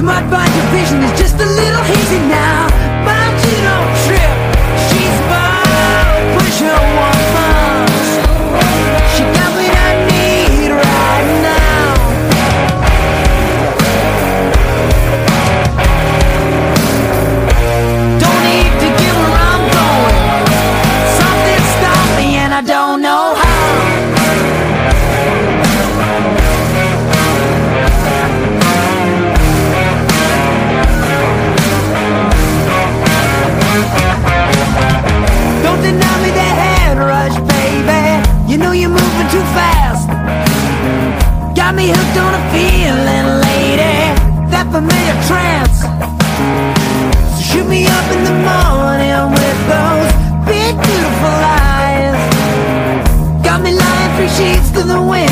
You might find your vision is just a little hazy now. in the wind.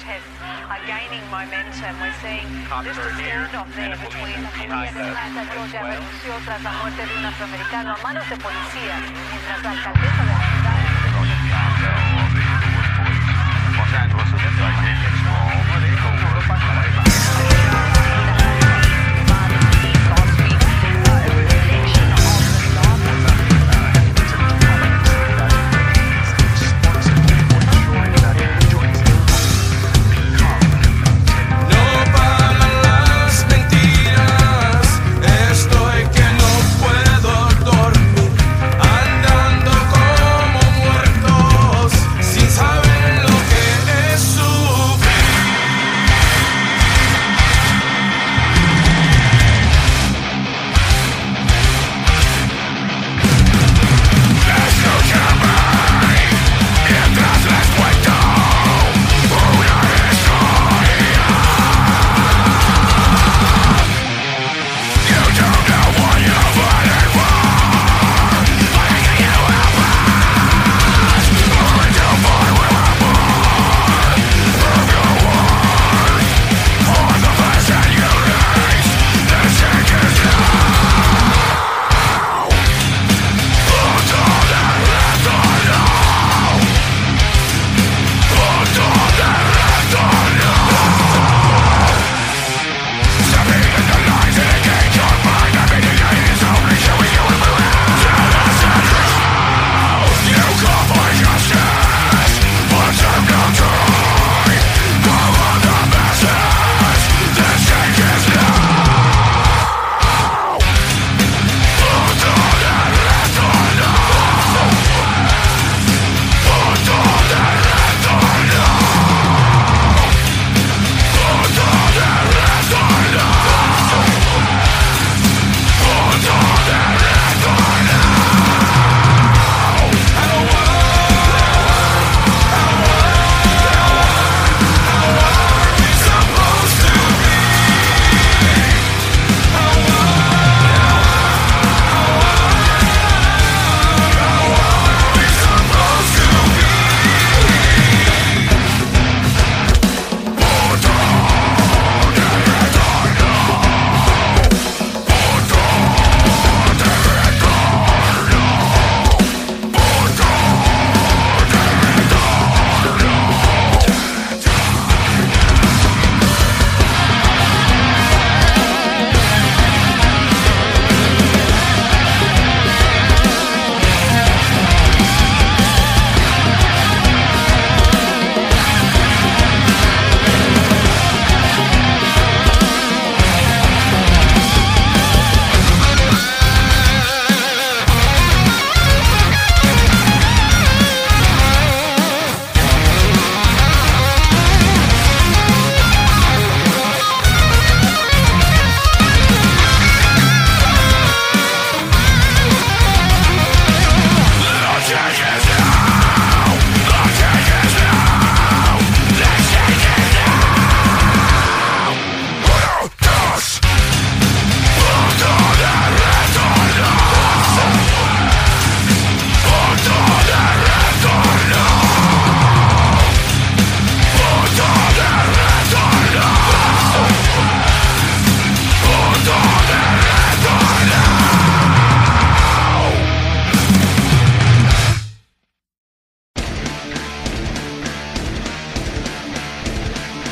Protests are gaining momentum. We're seeing standoff there between Georgia, renunció tras la muerte de un afroamericano a manos de policía, mientras la alcaldesa de la ciudad. Los Angeles